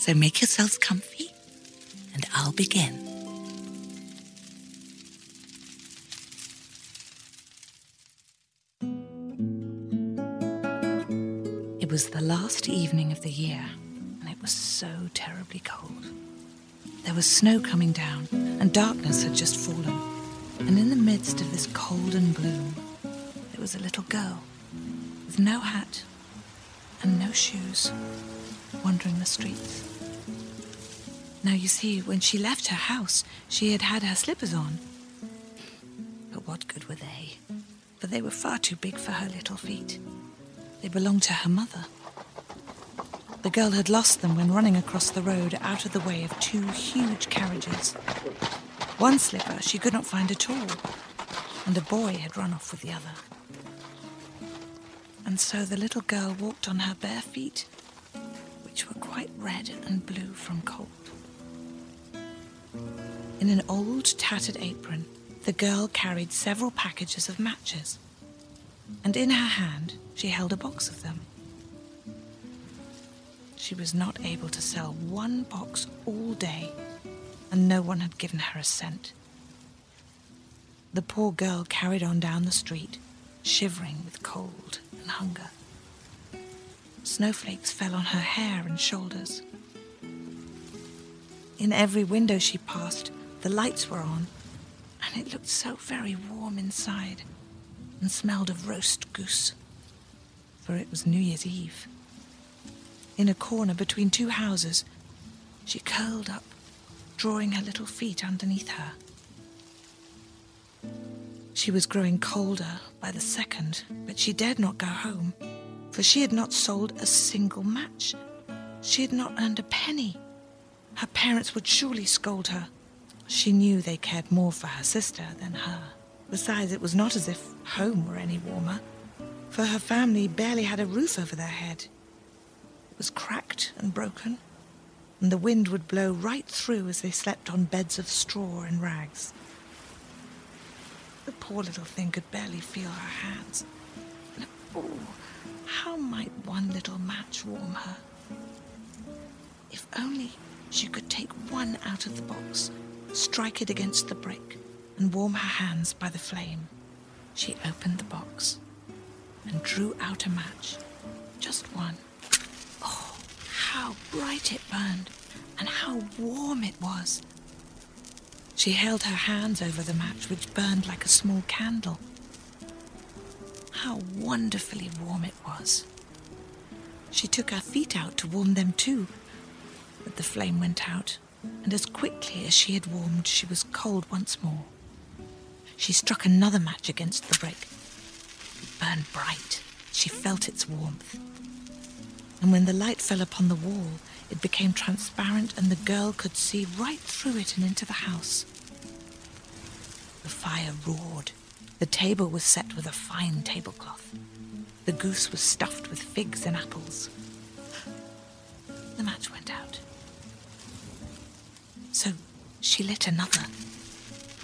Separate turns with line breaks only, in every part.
So make yourselves comfy, and I'll begin. It was the last evening of the year, and it was so terribly cold. There was snow coming down, and darkness had just fallen. And in the midst of this cold and gloom, there was a little girl with no hat and no shoes, wandering the streets. Now, you see, when she left her house, she had had her slippers on. But what good were they? For they were far too big for her little feet. They belonged to her mother. The girl had lost them when running across the road out of the way of two huge carriages. One slipper she could not find at all, and a boy had run off with the other. And so the little girl walked on her bare feet, which were quite red and blue from cold. In an old, tattered apron, the girl carried several packages of matches, and in her hand she held a box of them. She was not able to sell one box all day, and no one had given her a cent. The poor girl carried on down the street, shivering with cold and hunger. Snowflakes fell on her hair and shoulders. In every window she passed, the lights were on, and it looked so very warm inside and smelled of roast goose, for it was New Year's Eve. In a corner between two houses, she curled up, drawing her little feet underneath her. She was growing colder by the second, but she dared not go home, for she had not sold a single match. She had not earned a penny. Her parents would surely scold her. She knew they cared more for her sister than her. Besides, it was not as if home were any warmer, for her family barely had a roof over their head. It was cracked and broken, and the wind would blow right through as they slept on beds of straw and rags. The poor little thing could barely feel her hands. And oh, how might one little match warm her? If only she could take one out of the box, strike it against the brick, and warm her hands by the flame. She opened the box and drew out a match. Just one. Oh, how bright it burned, and how warm it was. She held her hands over the match, which burned like a small candle. How wonderfully warm it was. She took her feet out to warm them too, the flame went out, and as quickly as she had warmed, she was cold once more. She struck another match against the brick. It burned bright. She felt its warmth. And when the light fell upon the wall, it became transparent, and the girl could see right through it and into the house. The fire roared. The table was set with a fine tablecloth. The goose was stuffed with figs and apples. The match went out. She lit another.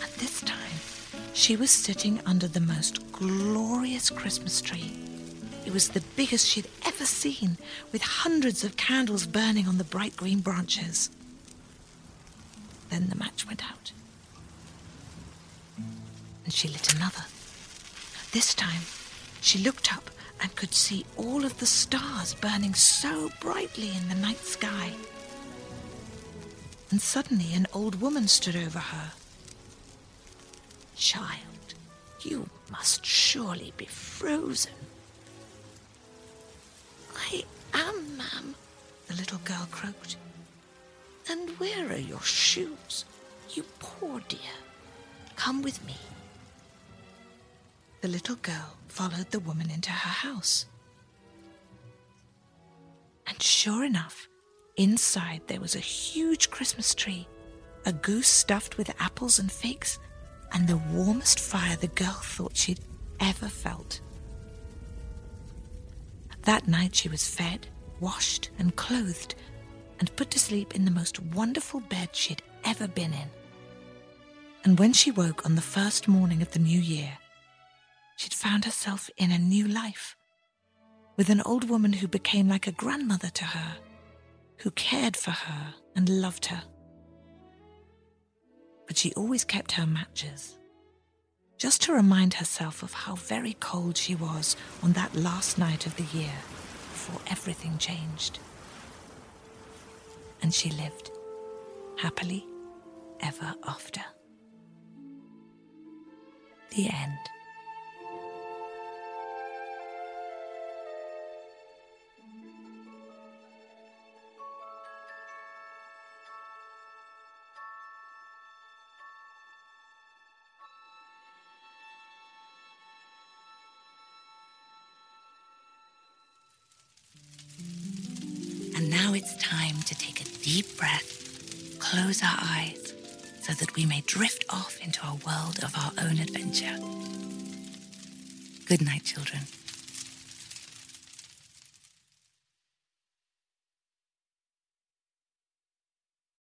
And this time, she was sitting under the most glorious Christmas tree. It was the biggest she'd ever seen, with hundreds of candles burning on the bright green branches. Then the match went out. And she lit another. This time, she looked up and could see all of the stars burning so brightly in the night sky. And suddenly, an old woman stood over her. Child, you must surely be frozen. I am, ma'am, the little girl croaked. And where are your shoes? You poor dear. Come with me. The little girl followed the woman into her house. And sure enough, Inside, there was a huge Christmas tree, a goose stuffed with apples and figs, and the warmest fire the girl thought she'd ever felt. That night she was fed, washed, and clothed, and put to sleep in the most wonderful bed she'd ever been in. And when she woke on the first morning of the new year, she'd found herself in a new life, with an old woman who became like a grandmother to her, who cared for her and loved her. But she always kept her matches, just to remind herself of how very cold she was on that last night of the year before everything changed. And she lived happily ever after. The end. Now it's time to take a deep breath, close our eyes, so that we may drift off into a world of our own adventure. Good night, children.